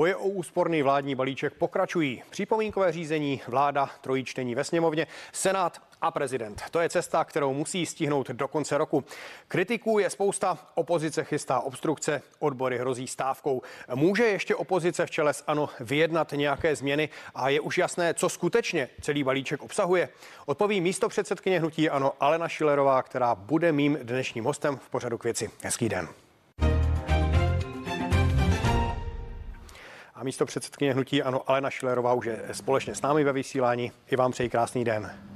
Boje o úsporný vládní balíček pokračují. Připomínkové řízení, vláda, trojí čtení ve sněmovně, Senát a prezident. To je cesta, kterou musí stihnout do konce roku. Kritiků je spousta, opozice chystá obstrukce, odbory hrozí stávkou. Může ještě opozice v čele s ANO vyjednat nějaké změny a je už jasné, co skutečně celý balíček obsahuje? Odpoví místo předsedkyně hnutí ANO Alena Šilerová, která bude mým dnešním hostem v pořadu k věci. Hezký den. A místo předsedkyně hnutí Ano Alena Šilerová už je společně s námi ve vysílání. I vám přeji krásný den.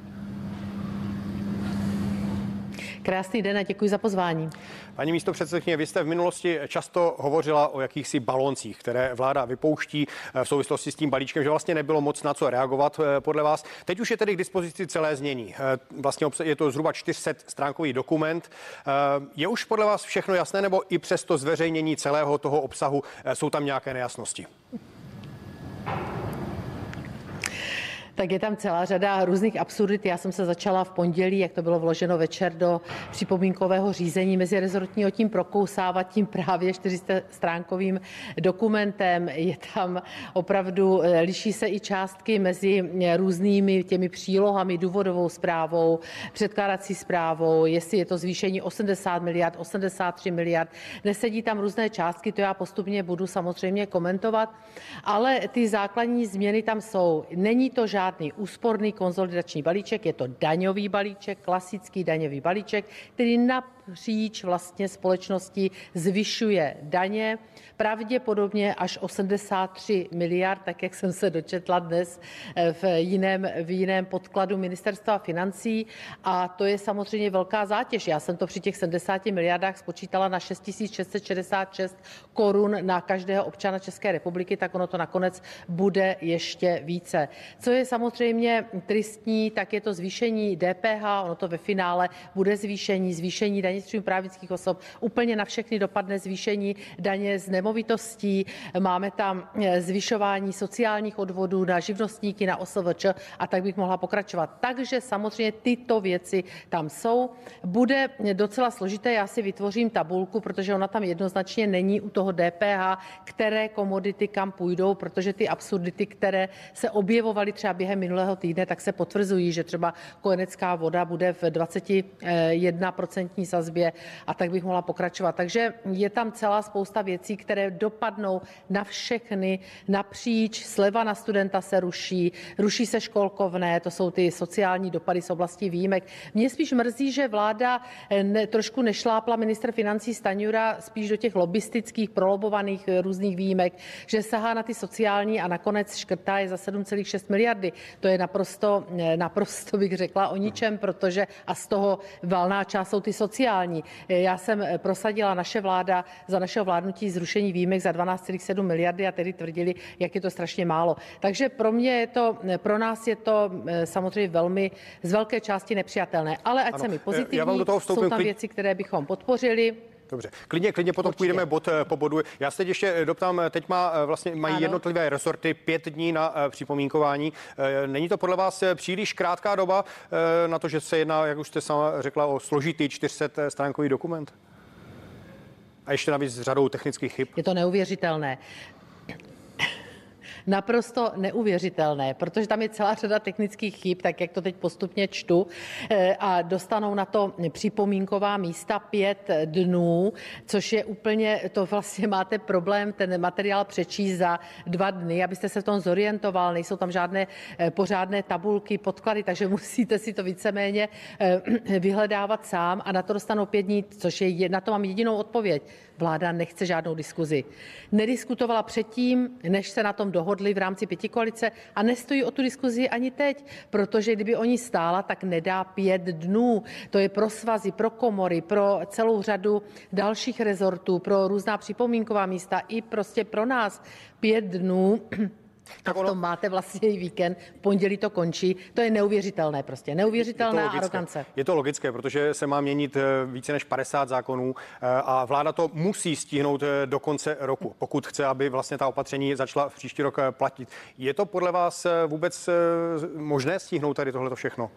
Krásný den a děkuji za pozvání. Paní místo předsedkyně, vy jste v minulosti často hovořila o jakýchsi baloncích, které vláda vypouští eh, v souvislosti s tím balíčkem, že vlastně nebylo moc na co reagovat eh, podle vás. Teď už je tedy k dispozici celé znění. Eh, vlastně je to zhruba 400 stránkový dokument. Je už podle vás všechno jasné, nebo i přes to zveřejnění celého toho obsahu jsou tam nějaké nejasnosti? Tak je tam celá řada různých absurdit. Já jsem se začala v pondělí, jak to bylo vloženo večer do připomínkového řízení mezi rezortního tím prokousávat tím právě 400 stránkovým dokumentem. Je tam opravdu, eh, liší se i částky mezi různými těmi přílohami, důvodovou zprávou, předkládací zprávou, jestli je to zvýšení 80 miliard, 83 miliard. Nesedí tam různé částky, to já postupně budu samozřejmě komentovat, ale ty základní změny tam jsou. Není to žádný žádný úsporný konsolidační balíček, je to daňový balíček, klasický daňový balíček, který napříč vlastně společnosti zvyšuje daně, pravděpodobně až 83 miliard, tak jak jsem se dočetla dnes eh, v jiném, v jiném podkladu ministerstva financí. A to je samozřejmě velká zátěž. Já jsem to při těch 70 miliardách spočítala na 6666 korun na každého občana České republiky, tak ono to nakonec bude ještě více. Co je samozřejmě tristní, tak je to zvýšení DPH, ono to ve finále bude zvýšení, zvýšení daně z právnických osob, úplně na všechny dopadne zvýšení daně z nemovitostí, máme tam eh, zvyšování sociálních odvodů na živnostníky, na OSVČ a tak bych mohla pokračovat. Takže samozřejmě tyto věci tam jsou. Bude docela složité, já si vytvořím tabulku, protože ona tam jednoznačně není u toho DPH, které komodity kam půjdou, protože ty absurdity, které se objevovaly třeba během minulého týdne, tak se potvrzují, že třeba kojenecká voda bude v 21% sazbě a tak bych mohla pokračovat. Takže je tam celá spousta věcí, které dopadnou na všechny napříč. Sleva na studenta se ruší, ruší se školkovné, to jsou ty sociální dopady z oblasti výjimek. Mě spíš mrzí, že vláda eh, ne, trošku nešlápla minister financí Staňura spíš do těch lobistických, prolobovaných eh, různých výjimek, že sahá na ty sociální a nakonec škrtá je za 7,6 miliardy. To je naprosto, eh, naprosto bych řekla o ničem, protože a z toho valná část jsou ty sociální. Já jsem prosadila naše vláda za našeho vládnutí zrušení výjimek za 12,7 miliardy a tedy tvrdili, jak je to strašně málo. Takže pro mě je to, pro nás je to eh, samozřejmě velmi z velké části nepřijatelné. Ale ať ano, se mi pozitivní, já vám do toho jsou tam věci, které bychom podpořili. Dobře, klidně, klidně potom Určitě. půjdeme bod eh, po bodu. Já se teď ještě eh, doptám, teď má vlastně mají ano. jednotlivé resorty pět dní na připomínkování. Není to podle vás příliš krátká doba na to, že se jedná, jak už jste sama řekla, o složitý 400 stránkový dokument? A ještě navíc s řadou technických chyb. Je to neuvěřitelné naprosto neuvěřitelné, protože tam je celá řada technických chyb, tak jak to teď postupně čtu, eh, a dostanou na to připomínková místa pět dnů, což je úplně, to vlastně máte problém ten materiál přečíst za dva dny, abyste se v tom zorientoval, nejsou tam žádné eh, pořádné tabulky, podklady, takže musíte si to víceméně eh, vyhledávat sám a na to dostanou pět dní, což je, na to mám jedinou odpověď. Vláda nechce žádnou diskuzi. Nediskutovala předtím, než se na tom dohodli v rámci pětikoalice a nestojí o tu diskuzi ani teď, protože kdyby oni stála, tak nedá pět dnů. To je pro svazy, pro komory, pro celou řadu dalších rezortů, pro různá připomínková místa i prostě pro nás pět dnů tak ono... v tom máte vlastně i víkend, v pondělí to končí. To je neuvěřitelné prostě, neuvěřitelná je arogance. Je to logické, protože se má měnit eh, více než 50 zákonů eh, a vláda to musí stihnout eh, do konce roku, pokud chce, aby vlastně ta opatření začala v příští rok platit. Je to podle vás vůbec možné stihnout tady tohleto všechno?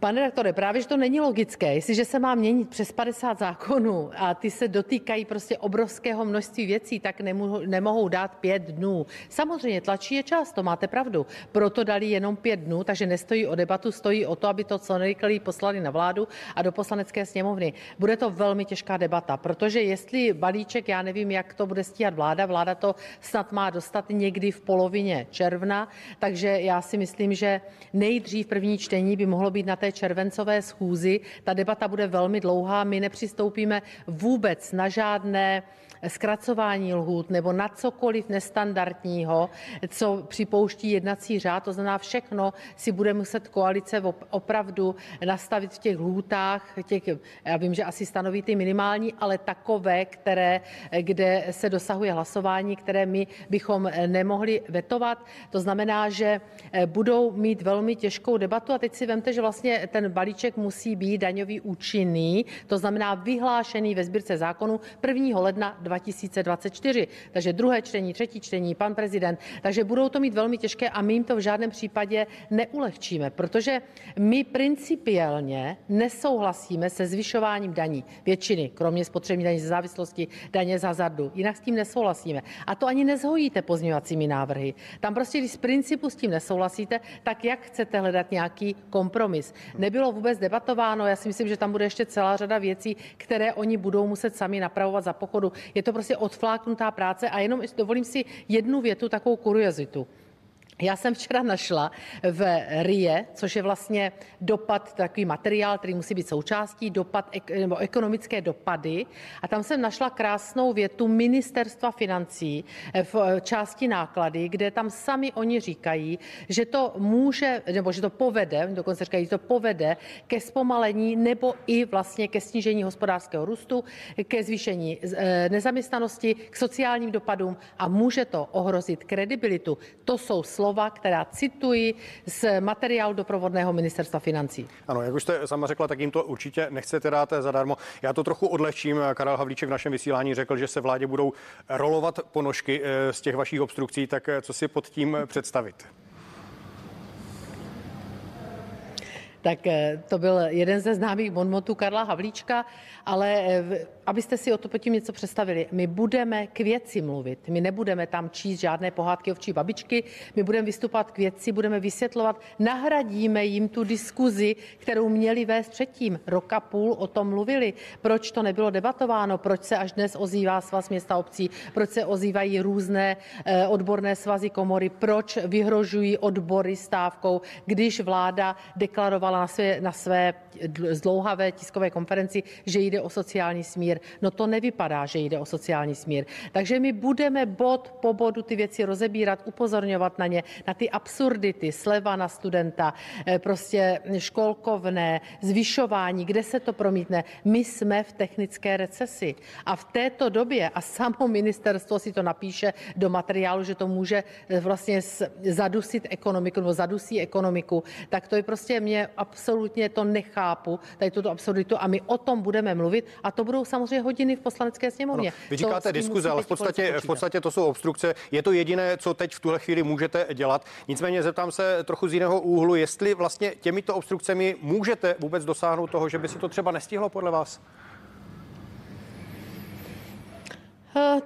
Pane redaktore, právě, že to není logické. Jestliže se má měnit přes 50 zákonů a ty se dotýkají prostě obrovského množství věcí, tak nemohou, nemohou dát pět dnů. Samozřejmě tlačí je čas, to máte pravdu. Proto dali jenom pět dnů, takže nestojí o debatu, stojí o to, aby to co nejrychleji poslali na vládu a do poslanecké sněmovny. Bude to velmi těžká debata, protože jestli balíček, já nevím, jak to bude stíhat vláda, vláda to snad má dostat někdy v polovině června, takže já si myslím, že nejdřív první čtení by mohlo být na té červencové schůzi. Ta debata bude velmi dlouhá, my nepřistoupíme vůbec na žádné zkracování lhůt nebo na cokoliv nestandardního, co připouští jednací řád. To znamená, všechno si bude muset koalice opravdu nastavit v těch lhůtách, těch, já vím, že asi stanoví ty minimální, ale takové, které, kde se dosahuje hlasování, které my bychom nemohli vetovat. To znamená, že budou mít velmi těžkou debatu a teď si vemte, že vlastně ten balíček musí být daňový účinný, to znamená vyhlášený ve sbírce zákonů 1. ledna 2024. Takže druhé čtení, třetí čtení, pan prezident. Takže budou to mít velmi těžké a my jim to v žádném případě neulehčíme, protože my principiálně nesouhlasíme se zvyšováním daní. Většiny, kromě spotřební daní ze závislosti, daně z hazardu. Jinak s tím nesouhlasíme. A to ani nezhojíte pozměňovacími návrhy. Tam prostě, když z principu s tím nesouhlasíte, tak jak chcete hledat nějaký kompromis? Nebylo vůbec debatováno, já si myslím, že tam bude ještě celá řada věcí, které oni budou muset sami napravovat za pochodu. Je to prostě odfláknutá práce a jenom dovolím si jednu větu, takovou kuriozitu. Já jsem včera našla v RIE, což je vlastně dopad, takový materiál, který musí být součástí, dopad, nebo ekonomické dopady. A tam jsem našla krásnou větu ministerstva financí v části náklady, kde tam sami oni říkají, že to může, nebo že to povede, dokonce říkají, že to povede ke zpomalení nebo i vlastně ke snížení hospodářského růstu, ke zvýšení eh, nezaměstnanosti, k sociálním dopadům a může to ohrozit kredibilitu. To jsou slova slova, která cituji z materiálu doprovodného ministerstva financí. Ano, jak už jste sama řekla, tak jim to určitě nechcete dát zadarmo. Já to trochu odlehčím. Karel Havlíček v našem vysílání řekl, že se vládě budou rolovat ponožky eh, z těch vašich obstrukcí, tak eh, co si pod tím představit? Tak eh, to byl jeden ze známých bonmotů Karla Havlíčka, ale abyste si o to potom něco představili, my budeme k věci mluvit. My nebudeme tam číst žádné pohádky ovčí babičky, my budeme vystupovat k věci, budeme vysvětlovat, nahradíme jim tu diskuzi, kterou měli vést předtím. Roka půl o tom mluvili. Proč to nebylo debatováno? Proč se až dnes ozývá svaz města obcí? Proč se ozývají různé eh, odborné svazy komory? Proč vyhrožují odbory stávkou, když vláda deklarovala na své, na své zdlouhavé tiskové konferenci, že jde o sociální smír? No to nevypadá, že jde o sociální smír. Takže my budeme bod po bodu ty věci rozebírat, upozorňovat na ně, na ty absurdity, sleva na studenta, eh, prostě školkovné, zvyšování, kde se to promítne. My jsme v technické recesi a v této době, a samo ministerstvo si to napíše do materiálu, že to může eh, vlastně zadusit ekonomiku nebo zadusí ekonomiku, tak to je prostě mě absolutně to nechápu, tady tuto absurditu a my o tom budeme mluvit a to budou samozřejmě hodiny v poslanecké sněmovně. Ano, vy říkáte diskuze, ale v podstatě, v podstatě to jsou obstrukce. Je to jediné, co teď v tuhle chvíli můžete dělat. Nicméně zeptám se trochu z jiného úhlu, jestli vlastně těmito obstrukcemi můžete vůbec dosáhnout toho, že by se to třeba nestihlo podle vás? Eh,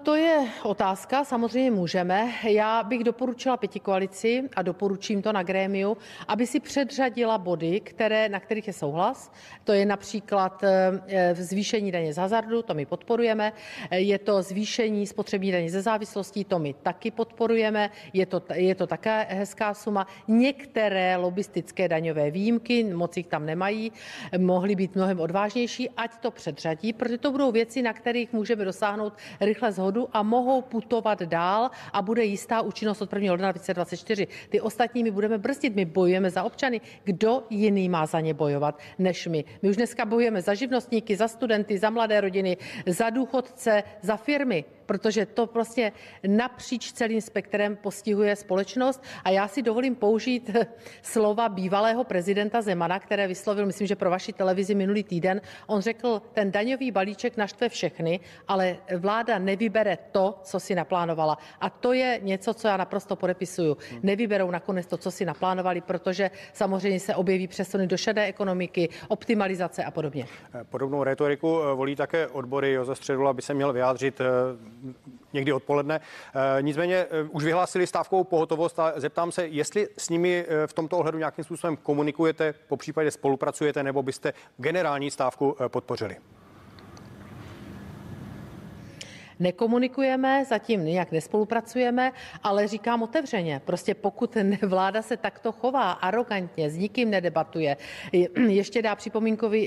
to je otázka, samozřejmě můžeme. Já bych doporučila pěti koalici a doporučím to na grémiu, aby si předřadila body, které, na kterých je souhlas. To je například eh, zvýšení daně z hazardu, to my podporujeme. Eh, je to zvýšení spotřební daně ze závislostí, to my taky podporujeme. Je to, je to také hezká suma. Některé lobistické daňové výjimky, moc jich tam nemají, mohly být mnohem odvážnější, ať to předřadí, protože to budou věci, na kterých můžeme dosáhnout rychle zhodu a mohou putovat dál a bude jistá účinnost od 1. ledna 2024. Ty ostatní my budeme brzdit, my bojujeme za občany. Kdo jiný má za ně bojovat než my? My už dneska bojujeme za živnostníky, za studenty, za mladé rodiny, za důchodce, za firmy. Protože to prostě napříč celým spektrem postihuje společnost a já si dovolím použít slova bývalého prezidenta Zemana, které vyslovil, myslím, že pro vaši televizi minulý týden. On řekl, ten daňový balíček naštve všechny, ale vláda nevybere to, co si naplánovala. A to je něco, co já naprosto podepisuju. Nevyberou nakonec to, co si naplánovali, protože samozřejmě se objeví přesuny do šedé ekonomiky, optimalizace a podobně. Podobnou retoriku eh, volí také odbory. Josef Středula by se měl vyjádřit eh, někdy odpoledne. Eh, nicméně už vyhlásili stávkovou pohotovost a zeptám se, jestli s nimi v tomto ohledu nějakým způsobem komunikujete, po případě spolupracujete, nebo byste generální stávku podpořili. Nekomunikujeme, zatím nějak nespolupracujeme, ale říkám otevřeně, prostě pokud vláda se takto chová arrogantně, s nikým nedebatuje, ještě dá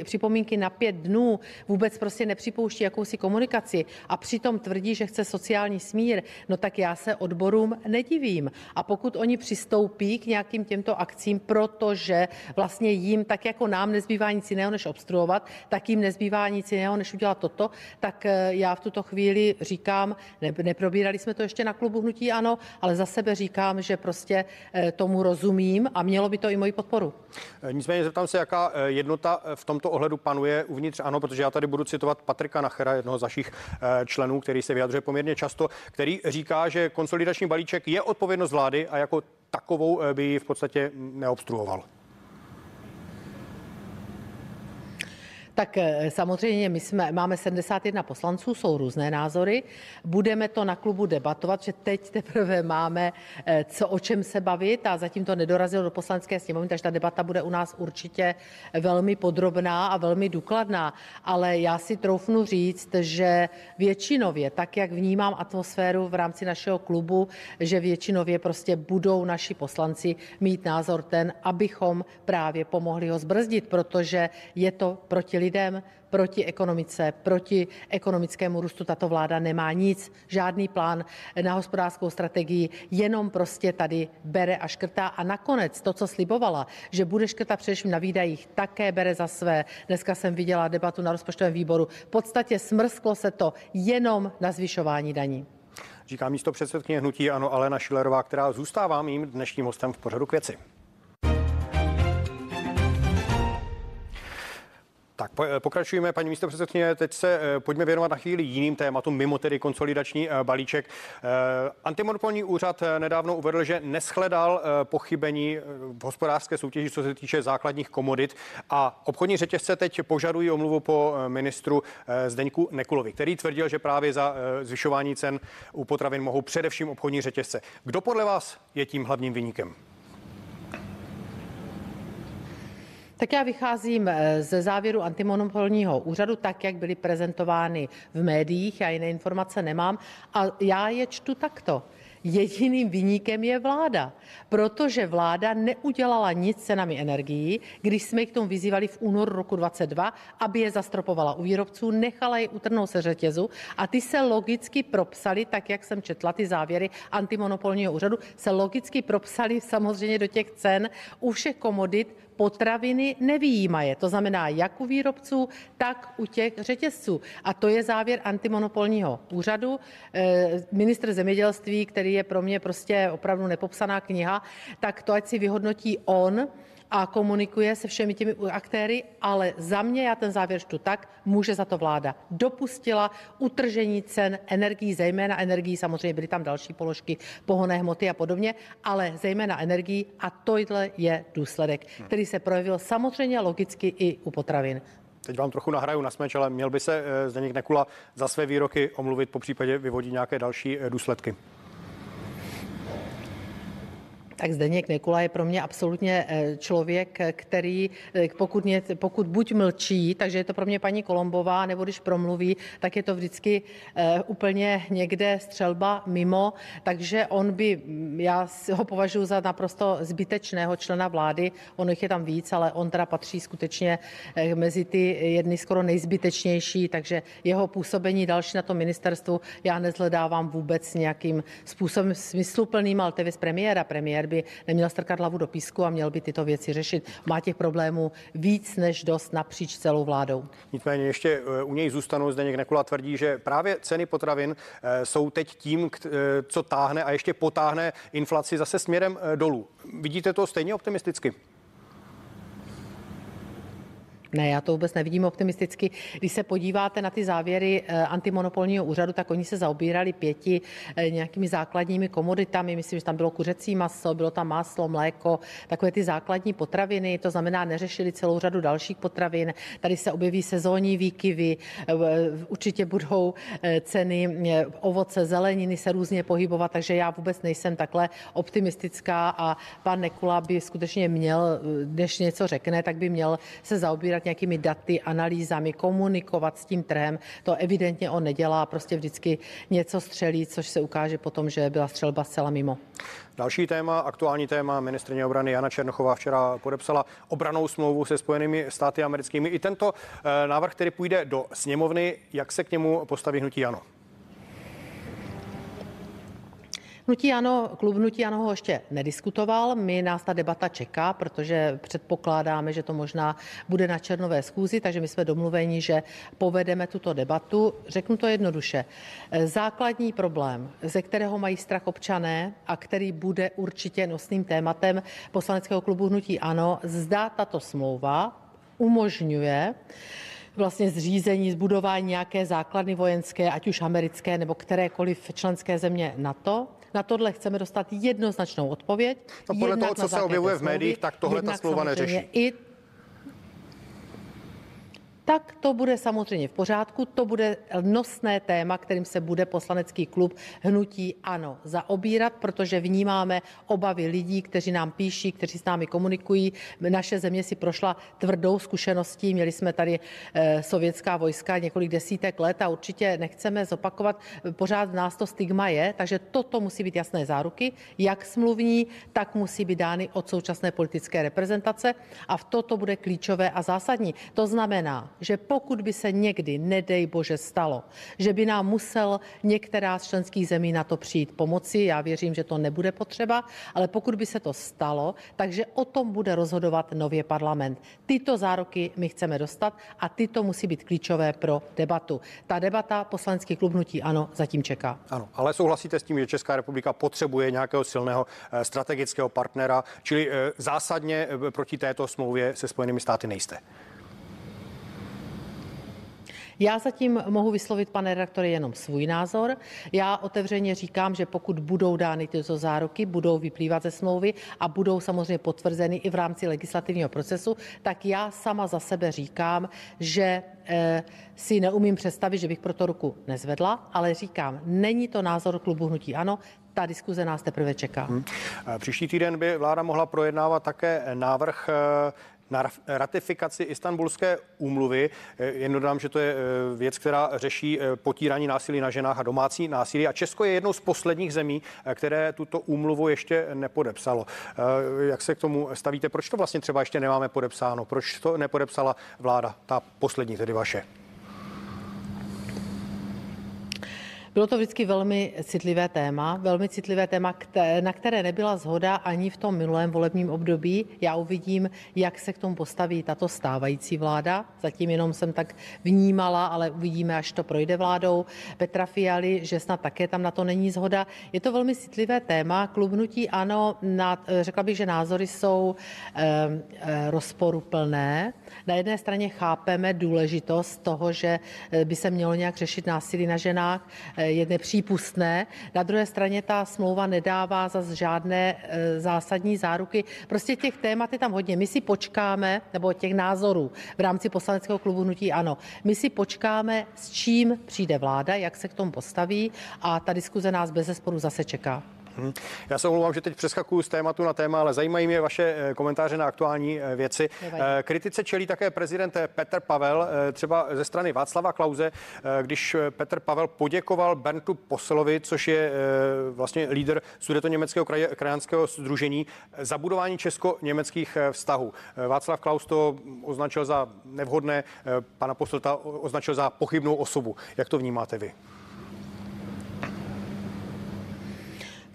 připomínky na pět dnů, vůbec prostě nepřipouští jakousi komunikaci a přitom tvrdí, že chce sociální smír, no tak já se odborům nedivím. A pokud oni přistoupí k nějakým těmto akcím, protože vlastně jim, tak jako nám nezbývá nic jiného, než obstruovat, tak jim nezbývá nic jiného, než udělat toto, tak eh, já v tuto chvíli říkám, ne, neprobírali jsme to ještě na klubu Hnutí Ano, ale za sebe říkám, že prostě eh, tomu rozumím a mělo by to i moji podporu. Eh, nicméně zeptám se, jaká eh, jednota v tomto ohledu panuje uvnitř Ano, protože já tady budu citovat Patrika Nachera, jednoho z našich členů, který se vyjadřuje poměrně často, který říká, že konsolidační balíček je odpovědnost vlády a jako takovou by ji v podstatě neobstruoval. Tak eh, samozřejmě my jsme, máme 71 poslanců, jsou různé názory. Budeme to na klubu debatovat, že teď teprve máme eh, co, o čem se bavit a zatím to nedorazilo do poslanecké sněmovny, takže ta debata bude u nás určitě velmi podrobná a velmi důkladná. Ale já si troufnu říct, že většinově, tak jak vnímám atmosféru v rámci našeho klubu, že většinově prostě budou naši poslanci mít názor ten, abychom právě pomohli ho zbrzdit, protože je to proti lidem, proti ekonomice, proti ekonomickému růstu tato vláda nemá nic, žádný plán na hospodářskou strategii, jenom prostě tady bere a škrtá. A nakonec to, co slibovala, že bude škrtat především na výdajích, také bere za své. Dneska jsem viděla debatu na rozpočtovém výboru. V podstatě smrsklo se to jenom na zvyšování daní. Říká místo předsedkyně hnutí Ano Alena Šilerová, která zůstává mým dnešním hostem v pořadu k věci. Tak pokračujeme, paní místo předsedkyně. Teď se eh, pojďme věnovat na chvíli jiným tématům, mimo tedy konsolidační eh, balíček. Eh, antimonopolní úřad nedávno uvedl, že neschledal pochybení v hospodářské soutěži, co se týče základních komodit a obchodní řetězce teď požadují omluvu po ministru Zdeňku Nekulovi, který tvrdil, že právě za zvyšování cen u potravin mohou především obchodní řetězce. Kdo podle vás je tím hlavním vyníkem? Tak já vycházím eh, ze závěru antimonopolního úřadu, tak jak byly prezentovány v médiích, já jiné informace nemám a já je čtu takto. Jediným vyníkem je vláda, protože vláda neudělala nic cenami energií, když jsme k tomu vyzývali v únoru roku 2022, aby je zastropovala u výrobců, nechala je utrhnout se řetězu a ty se logicky propsali, tak jak jsem četla ty závěry antimonopolního úřadu, se logicky propsali samozřejmě do těch cen u všech komodit potraviny nevýjímaje. To znamená jak u výrobců, tak u těch řetězců. A to je závěr antimonopolního úřadu. Eh, ministr zemědělství, který je pro mě prostě opravdu nepopsaná kniha, tak to ať si vyhodnotí on, a komunikuje se všemi těmi aktéry, ale za mě, já ten závěr čtu tak, může za to vláda. Dopustila utržení cen energií, zejména energií, samozřejmě byly tam další položky, pohonné hmoty a podobně, ale zejména energií a tohle je důsledek, který se projevil samozřejmě logicky i u potravin. Teď vám trochu nahraju na smeč, ale měl by se eh, Zdeněk Nekula za své výroky omluvit, po případě vyvodit nějaké další eh, důsledky. Tak Zdeněk Nekula je pro mě absolutně eh, člověk, který eh, pokud, mě, pokud buď mlčí, takže je to pro mě paní Kolombová, nebo když promluví, tak je to vždycky eh, úplně někde střelba mimo, takže on by, mm, já ho považuji za naprosto zbytečného člena vlády, ono jich je tam víc, ale on teda patří skutečně mezi ty jedny skoro nejzbytečnější, takže jeho působení další na tom ministerstvu já nezhledávám vůbec nějakým způsobem smysluplným, ale to je premiéra. Premiér by neměl strkat hlavu do písku a měl by tyto věci řešit. Má těch problémů víc než dost napříč celou vládou. Nicméně ještě eh, u něj zůstanou. Zdeněk Nekula tvrdí, že právě ceny potravin eh, jsou teď tím, eh, co táhne a ještě potáhne inflaci zase směrem dolů. Vidíte to stejně optimisticky? Ne, já to vůbec nevidím optimisticky. Když se podíváte na ty závěry eh, antimonopolního úřadu, tak oni se zaobírali pěti eh, nějakými základními komoditami. Myslím, že tam bylo kuřecí maso, bylo tam máslo, mléko, takové ty základní potraviny. To znamená, neřešili celou řadu dalších potravin. Tady se objeví sezónní výkyvy, eh, určitě budou ceny ovoce, zeleniny se různě pohybovat, takže já vůbec nejsem takhle optimistická a pan Nekula by skutečně měl, než něco řekne, tak by měl se zaobírat nějakými daty, analýzami, komunikovat s tím trhem. To evidentně on nedělá, prostě vždycky něco střelí, což se ukáže potom, že byla střelba zcela mimo. Další téma, aktuální téma, ministrině obrany Jana Černochová včera podepsala obranou smlouvu se Spojenými státy americkými. I tento eh, návrh, který půjde do sněmovny, jak se k němu postaví hnutí Jano? Hnutí ano, klub Hnutí ano ho ještě nediskutoval. My nás ta debata čeká, protože předpokládáme, že to možná bude na černové schůzi, takže my jsme domluveni, že povedeme tuto debatu. Řeknu to jednoduše. Základní problém, ze kterého mají strach občané a který bude určitě nosným tématem poslaneckého klubu Hnutí ano, zda tato smlouva umožňuje vlastně zřízení, zbudování nějaké základny vojenské, ať už americké nebo kterékoliv členské země NATO, na tohle chceme dostat jednoznačnou odpověď. No podle toho, co se objevuje v médiích, tak tohle ta smlouva neřeší. I tak to bude samozřejmě v pořádku. To bude nosné téma, kterým se bude poslanecký klub Hnutí Ano zaobírat, protože vnímáme obavy lidí, kteří nám píší, kteří s námi komunikují. Naše země si prošla tvrdou zkušeností. Měli jsme tady eh, sovětská vojska několik desítek let a určitě nechceme zopakovat. Pořád nás to stigma je, takže toto musí být jasné záruky, jak smluvní, tak musí být dány od současné politické reprezentace a v toto bude klíčové a zásadní. To znamená, že pokud by se někdy, nedej bože, stalo, že by nám musel některá z členských zemí na to přijít pomoci, já věřím, že to nebude potřeba, ale pokud by se to stalo, takže o tom bude rozhodovat nově parlament. Tyto zároky my chceme dostat a tyto musí být klíčové pro debatu. Ta debata poslanecký klub Hnutí ano zatím čeká. Ano, ale souhlasíte s tím, že Česká republika potřebuje nějakého silného eh, strategického partnera, čili eh, zásadně eh, proti této smlouvě se Spojenými státy nejste? Já zatím mohu vyslovit, pane redaktore, jenom svůj názor. Já otevřeně říkám, že pokud budou dány tyto záruky, budou vyplývat ze smlouvy a budou samozřejmě potvrzeny i v rámci legislativního procesu, tak já sama za sebe říkám, že eh, si neumím představit, že bych pro to ruku nezvedla, ale říkám, není to názor klubu Hnutí Ano, ta diskuze nás teprve čeká. Hmm. Příští týden by vláda mohla projednávat také návrh eh, na ratifikaci Istanbulské úmluvy. Eh, jen dodám, že to je eh, věc, která řeší eh, potírání násilí na ženách a domácí násilí. A Česko je jednou z posledních zemí, které tuto úmluvu ještě nepodepsalo. Jak se k tomu stavíte? Proč to vlastně třeba ještě nemáme podepsáno? Proč to nepodepsala vláda, ta poslední, tedy vaše? Bylo to vždycky velmi citlivé téma, velmi citlivé téma, na které nebyla zhoda ani v tom minulém volebním období. Já uvidím, jak se k tomu postaví tato stávající vláda. Zatím jenom jsem tak vnímala, ale uvidíme, až to projde vládou Petra Fialy, že snad také tam na to není zhoda. Je to velmi citlivé téma. Klubnutí ano, na, řekla bych, že názory jsou e, e, rozporuplné. Na jedné straně chápeme důležitost toho, že eh, by se mělo nějak řešit násilí na ženách je nepřípustné. Na druhé straně ta smlouva nedává za žádné e, zásadní záruky. Prostě těch témat je tam hodně. My si počkáme, nebo těch názorů v rámci poslaneckého klubu Nutí Ano. My si počkáme, s čím přijde vláda, jak se k tomu postaví a ta diskuze nás bez zesporu zase čeká. Hmm. Já se omlouvám, že teď přeskakuju z tématu na téma, ale zajímají mě vaše eh, komentáře na aktuální eh, věci. Eh, kritice čelí také prezident Petr Pavel, třeba ze strany Václava Klauze, když Petr Pavel poděkoval Berntu Poselovi, což je vlastně lídr německého kraj, krajanského združení, za budování česko-německých vztahů. Václav Klaus to označil za nevhodné, pana Poselta označil za pochybnou osobu. Jak to vnímáte vy?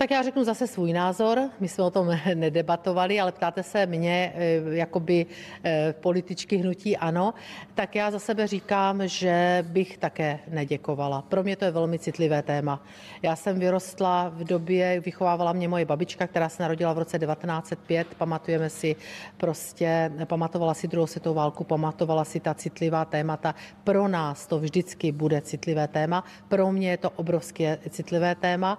Tak já řeknu zase svůj názor. My jsme o tom nedebatovali, ale ptáte se mě, eh, jakoby eh, političky hnutí ano. Tak já za sebe říkám, že bych také neděkovala. Pro mě to je velmi citlivé téma. Já jsem vyrostla v době, vychovávala mě moje babička, která se narodila v roce 1905. Pamatujeme si prostě, pamatovala si druhou světovou válku, pamatovala si ta citlivá témata. Pro nás to vždycky bude citlivé téma. Pro mě je to obrovské citlivé téma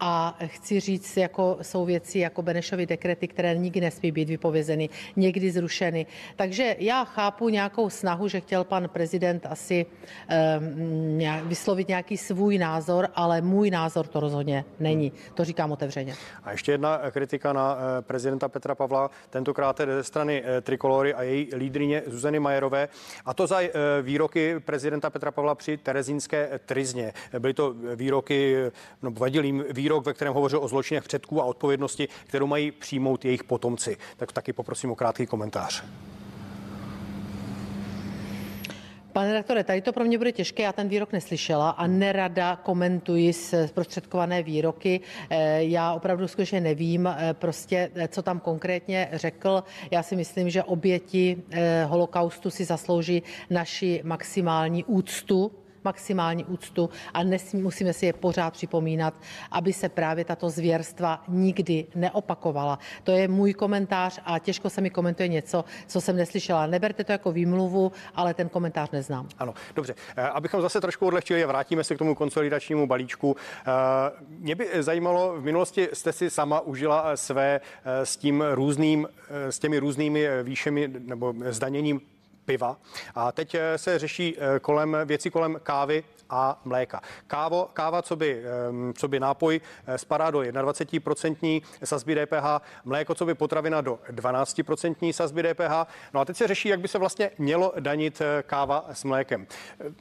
a chci říct, jako jsou věci jako Benešovy dekrety, které nikdy nesmí být vypovězeny, někdy zrušeny. Takže já chápu nějakou snahu, že chtěl pan prezident asi um, vyslovit nějaký svůj názor, ale můj názor to rozhodně není. To říkám otevřeně. A ještě jedna kritika na eh, prezidenta Petra Pavla, tentokrát ze strany eh, Trikolory a její lídrině Zuzany Majerové. A to za eh, výroky prezidenta Petra Pavla při Terezínské trizně. Byly to výroky, no vadil jim výrok, ve kterém hovořil o zločinech předků a odpovědnosti, kterou mají přijmout jejich potomci. Tak taky poprosím o krátký komentář. Pane redaktore, tady to pro mě bude těžké, já ten výrok neslyšela a nerada komentuji zprostředkované výroky. Eh, já opravdu skutečně nevím eh, prostě, eh, co tam konkrétně řekl. Já si myslím, že oběti holokaustu si zaslouží naši maximální úctu maximální úctu a nesmí, musíme si je pořád připomínat, aby se právě tato zvěrstva nikdy neopakovala. To je můj komentář a těžko se mi komentuje něco, co jsem neslyšela. Neberte to jako výmluvu, ale ten komentář neznám. Ano, dobře. Eh, abychom zase trošku odlehčili a vrátíme se k tomu konsolidačnímu balíčku. Eh, mě by zajímalo, v minulosti jste si sama užila eh, své s tím různým, s těmi různými výšemi nebo zdaněním piva. A teď eh, se řeší eh, kolem věci kolem kávy a mléka. Kávo, káva, co by, ehm, co by nápoj, eh, spadá do 21% sazby DPH, mléko, co by potravina do 12% sazby DPH. No a teď se řeší, jak by se vlastně mělo danit káva s mlékem.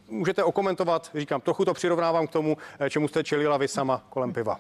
Můžete okomentovat, říkám, trochu to přirovnávám k tomu, čemu jste čelila vy sama kolem piva.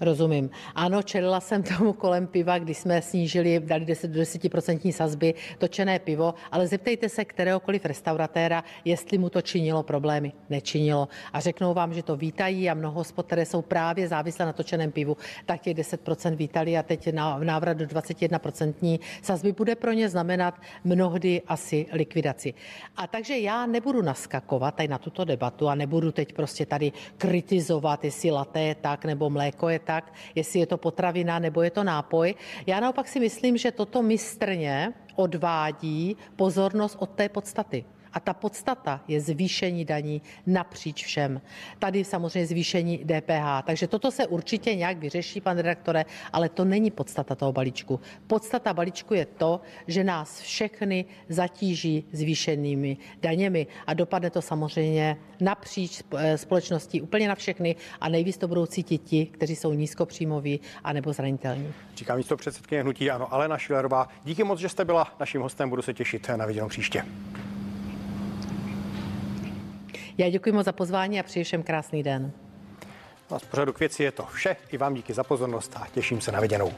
Rozumím. Ano, čelila jsem tomu kolem piva, kdy jsme snížili, dali 10 do 10% sazby točené pivo, ale zeptejte se kteréhokoliv restauratéra, jestli mu to činilo problémy. Nečinilo. A řeknou vám, že to vítají a mnoho spod, které jsou právě závislé na točeném pivu, tak těch 10% vítali a teď na, návrat do 21% sazby bude pro ně znamenat mnohdy asi likvidaci. A takže já nebudu naskakovat tady na tuto debatu a nebudu teď prostě tady kritizovat, jestli laté je tak nebo mléko je tak, jestli je to potravina nebo je to nápoj. Já naopak si myslím, že toto mistrně odvádí pozornost od té podstaty. A ta podstata je zvýšení daní napříč všem. Tady samozřejmě zvýšení DPH. Takže toto se určitě nějak vyřeší, pan redaktore, ale to není podstata toho balíčku. Podstata balíčku je to, že nás všechny zatíží zvýšenými daněmi a dopadne to samozřejmě napříč eh, společností úplně na všechny a nejvíc to budou cítit ti, kteří jsou nízkopříjmoví anebo zranitelní. Říká místo předsedkyně hnutí ano, Alena Šilerová. Díky moc, že jste byla naším hostem, budu se těšit na viděnou příště. Já děkuji moc za pozvání a přeji všem krásný den. A z pořadu k věci je to vše. I vám díky za pozornost a těším se na viděnou.